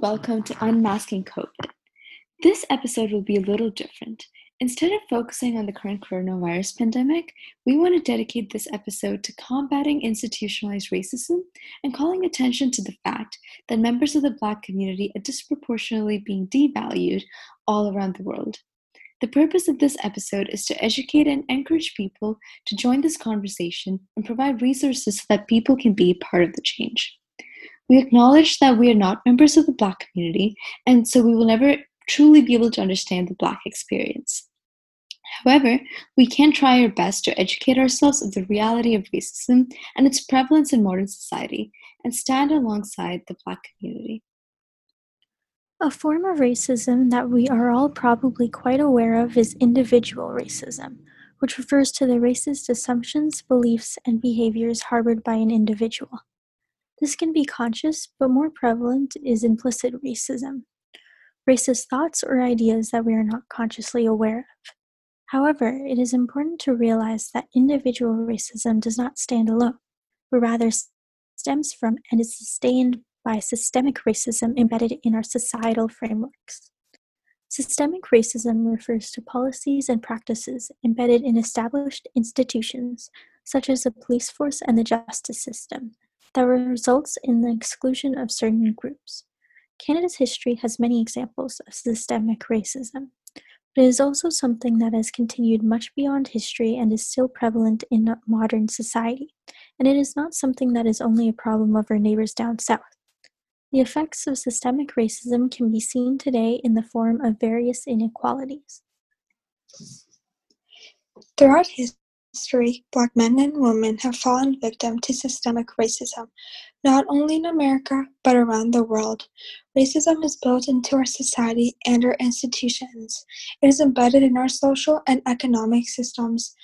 welcome to Unmasking COVID. This episode will be a little different. Instead of focusing on the current coronavirus pandemic, we want to dedicate this episode to combating institutionalized racism and calling attention to the fact that members of the Black community are disproportionately being devalued all around the world. The purpose of this episode is to educate and encourage people to join this conversation and provide resources so that people can be part of the change. We acknowledge that we are not members of the Black community, and so we will never truly be able to understand the Black experience. However, we can try our best to educate ourselves of the reality of racism and its prevalence in modern society and stand alongside the Black community. A form of racism that we are all probably quite aware of is individual racism, which refers to the racist assumptions, beliefs, and behaviors harbored by an individual. This can be conscious, but more prevalent is implicit racism racist thoughts or ideas that we are not consciously aware of. However, it is important to realize that individual racism does not stand alone, but rather stems from and is sustained by systemic racism embedded in our societal frameworks. Systemic racism refers to policies and practices embedded in established institutions, such as the police force and the justice system, that results in the exclusion of certain groups. Canada's history has many examples of systemic racism, but it is also something that has continued much beyond history and is still prevalent in modern society, and it is not something that is only a problem of our neighbors down south. The effects of systemic racism can be seen today in the form of various inequalities. Throughout his history, black men and women have fallen victim to systemic racism, not only in America, but around the world. Racism is built into our society and our institutions. It is embedded in our social and economic systems.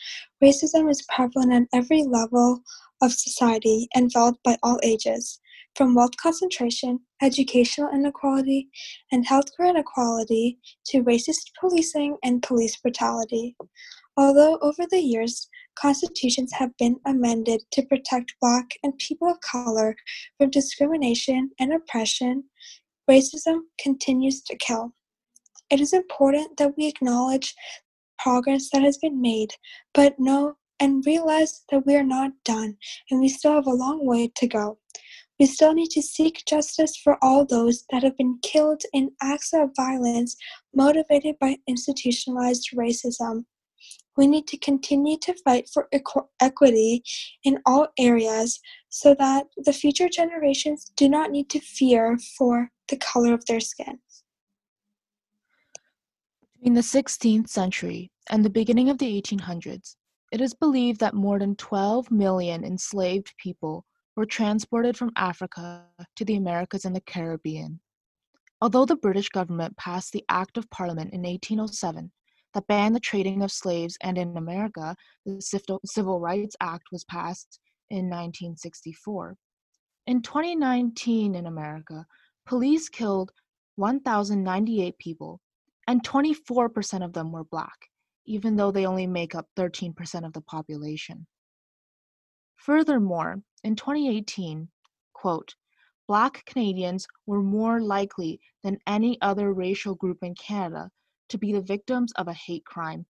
Racism is prevalent at every level of society and felt by all ages, from wealth concentration, educational inequality, and healthcare inequality to racist policing and police brutality. Although over the years, constitutions have been amended to protect Black and people of color from discrimination and oppression, racism continues to kill. It is important that we acknowledge progress that has been made, but know and realize that we are not done and we still have a long way to go. We still need to seek justice for all those that have been killed in acts of violence motivated by institutionalized racism. We need to continue to fight for equ- equity in all areas so that the future generations do not need to fear for the color of their skin. Between the 16th century and the beginning of the 1800s, it is believed that more than 12 million enslaved people were transported from Africa to the Americas and the Caribbean. Although the British government passed the Act of Parliament in 1807 that banned the trading of slaves, and in America, the Civil Rights Act was passed in 1964. In 2019 in America, police killed 1,098 people, and 24% of them were black, even though they only make up 13% of the population. Furthermore, in 2018, quote, Black Canadians were more likely than any other racial group in Canada to be the victims of a hate crime,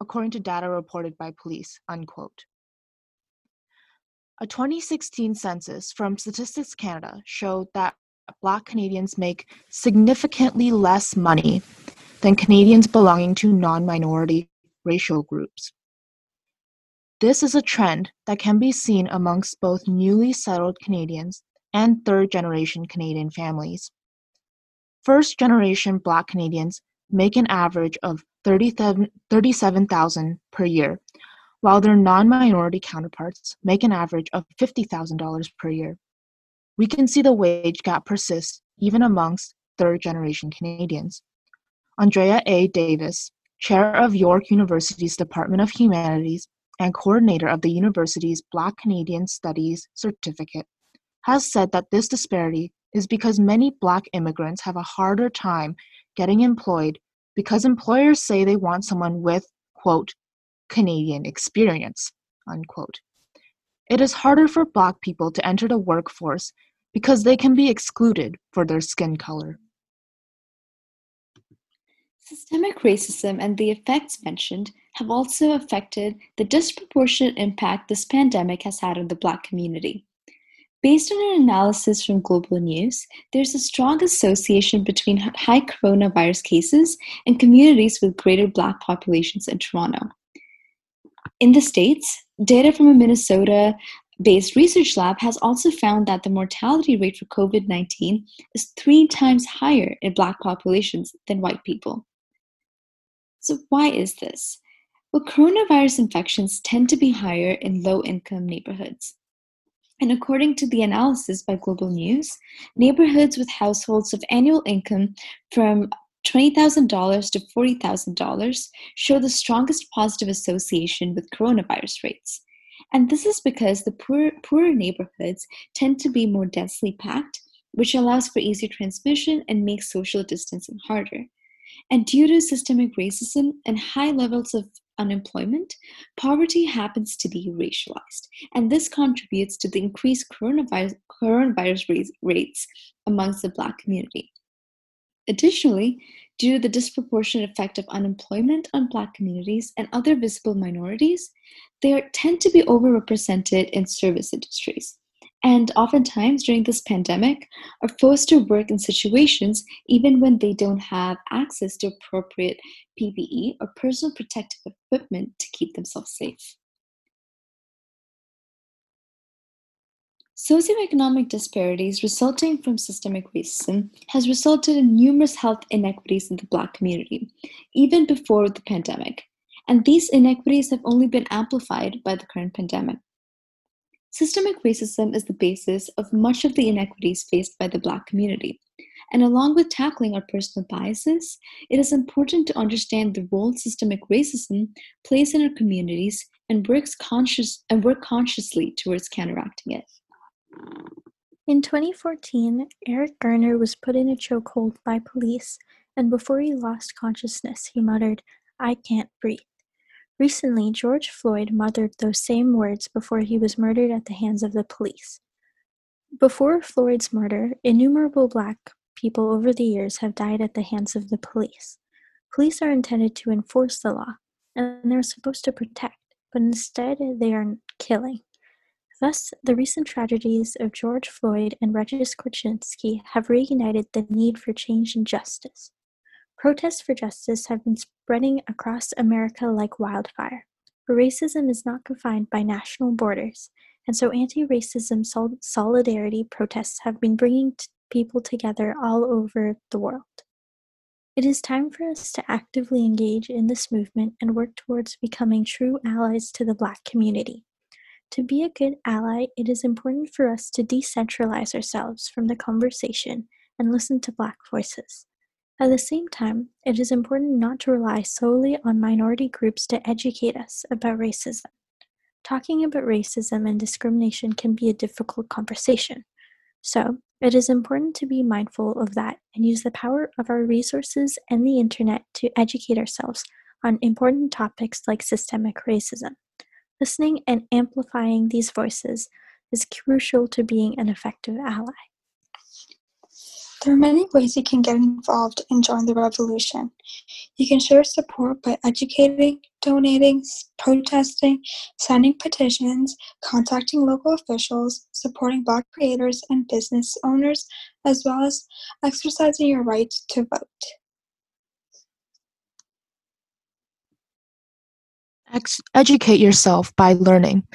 according to data reported by police. Unquote. A 2016 census from Statistics Canada showed that Black Canadians make significantly less money than Canadians belonging to non minority racial groups. This is a trend that can be seen amongst both newly settled Canadians and third generation Canadian families. First generation Black Canadians make an average of 37000 per year, while their non-minority counterparts make an average of $50,000 per year. We can see the wage gap persists even amongst third-generation Canadians. Andrea A. Davis, chair of York University's Department of Humanities and coordinator of the university's Black Canadian Studies certificate, has said that this disparity is because many Black immigrants have a harder time getting employed because employers say they want someone with, quote, Canadian experience, unquote. It is harder for Black people to enter the workforce because they can be excluded for their skin color. Systemic racism and the effects mentioned have also affected the disproportionate impact this pandemic has had on the Black community. Based on an analysis from Global News, there's a strong association between high coronavirus cases and communities with greater Black populations in Toronto. In the States, data from a Minnesota based research lab has also found that the mortality rate for COVID 19 is three times higher in Black populations than white people. So, why is this? Well, coronavirus infections tend to be higher in low income neighborhoods. And according to the analysis by Global News, neighborhoods with households of annual income from $20,000 to $40,000 show the strongest positive association with coronavirus rates. And this is because the poor, poorer neighborhoods tend to be more densely packed, which allows for easier transmission and makes social distancing harder. And due to systemic racism and high levels of unemployment, poverty happens to be racialized, and this contributes to the increased coronavirus, coronavirus rates amongst the Black community. Additionally, due to the disproportionate effect of unemployment on Black communities and other visible minorities, they are, tend to be overrepresented in service industries and oftentimes during this pandemic are forced to work in situations even when they don't have access to appropriate PPE or personal protective equipment to keep themselves safe. Socioeconomic disparities resulting from systemic racism has resulted in numerous health inequities in the Black community, even before the pandemic, and these inequities have only been amplified by the current pandemic. Systemic racism is the basis of much of the inequities faced by the Black community. And along with tackling our personal biases, it is important to understand the role systemic racism plays in our communities and works conscious and work consciously towards counteracting it. In 2014, Eric Garner was put in a chokehold by police, and before he lost consciousness, he muttered, I can't breathe. Recently, George Floyd muttered those same words before he was murdered at the hands of the police. Before Floyd's murder, innumerable black people over the years have died at the hands of the police. Police are intended to enforce the law, and they're supposed to protect, but instead they are killing. Thus, the recent tragedies of George Floyd and Regis Korchinski have reignited the need for change and justice. Protests for justice have been spreading across America like wildfire. But racism is not confined by national borders, and so anti racism sol- solidarity protests have been bringing t- people together all over the world. It is time for us to actively engage in this movement and work towards becoming true allies to the Black community. To be a good ally, it is important for us to decentralize ourselves from the conversation and listen to Black voices. At the same time, it is important not to rely solely on minority groups to educate us about racism. Talking about racism and discrimination can be a difficult conversation. So, it is important to be mindful of that and use the power of our resources and the internet to educate ourselves on important topics like systemic racism. Listening and amplifying these voices is crucial to being an effective ally. There are many ways you can get involved and join the revolution. You can show support by educating, donating, protesting, signing petitions, contacting local officials, supporting Black creators and business owners, as well as exercising your right to vote. Ex- educate yourself by learning.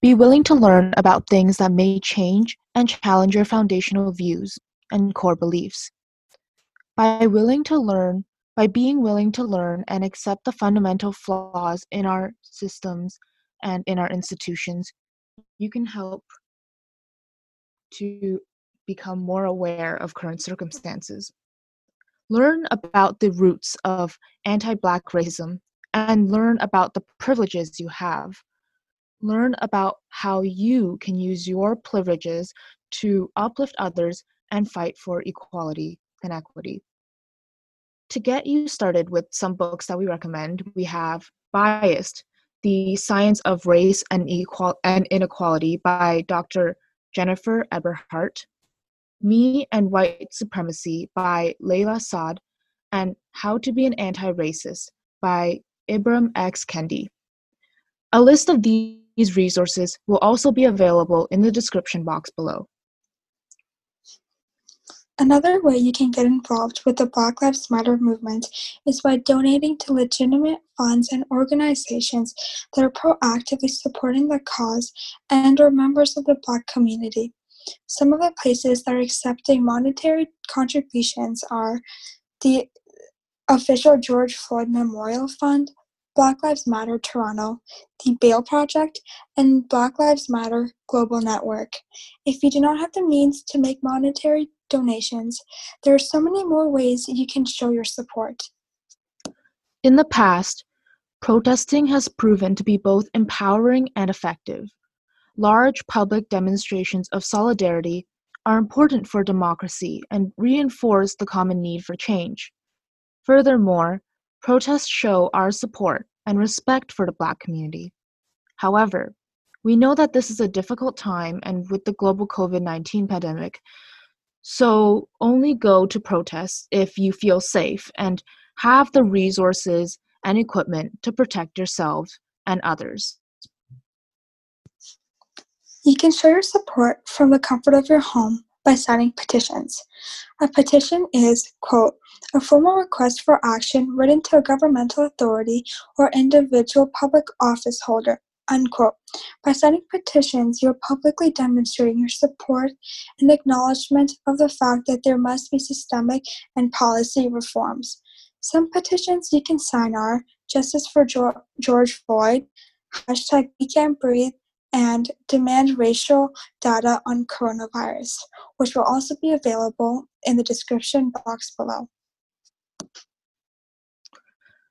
Be willing to learn about things that may change and challenge your foundational views and core beliefs. By willing to learn, by being willing to learn and accept the fundamental flaws in our systems and in our institutions, you can help to become more aware of current circumstances. Learn about the roots of anti Black racism and learn about the privileges you have. Learn about how you can use your privileges to uplift others and fight for equality and equity. To get you started with some books that we recommend, we have Biased, The Science of Race and, Equal- and Inequality by Dr. Jennifer Eberhardt, Me and White Supremacy by Layla Saad, and How to Be an Anti Racist by Ibram X. Kendi. A list of these resources will also be available in the description box below. Another way you can get involved with the Black Lives Matter movement is by donating to legitimate funds and organizations that are proactively supporting the cause and or members of the Black community. Some of the places that are accepting monetary contributions are the official George Floyd Memorial Fund, Black Lives Matter Toronto, the Bail Project, and Black Lives Matter Global Network. If you do not have the means to make monetary donations, there are so many more ways you can show your support. In the past, protesting has proven to be both empowering and effective. Large public demonstrations of solidarity are important for democracy and reinforce the common need for change. Furthermore, protests show our support and respect for the Black community. However, we know that this is a difficult time and with the global COVID 19 pandemic, so only go to protests if you feel safe and have the resources and equipment to protect yourself and others. You can show your support from the comfort of your home by signing petitions. A petition is, quote, a formal request for action written to a governmental authority or individual public office holder, unquote. By signing petitions, you're publicly demonstrating your support and acknowledgement of the fact that there must be systemic and policy reforms. Some petitions you can sign are Justice for George Floyd, hashtag We Can't Breathe, and demand racial data on coronavirus, which will also be available in the description box below.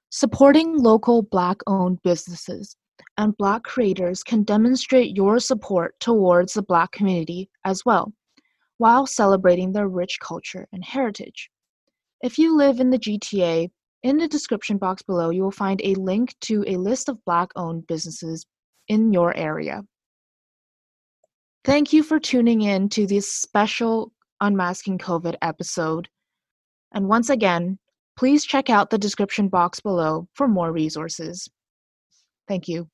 Supporting local Black owned businesses and Black creators can demonstrate your support towards the Black community as well, while celebrating their rich culture and heritage. If you live in the GTA, in the description box below, you will find a link to a list of Black owned businesses in your area. Thank you for tuning in to this special Unmasking COVID episode. And once again, please check out the description box below for more resources. Thank you.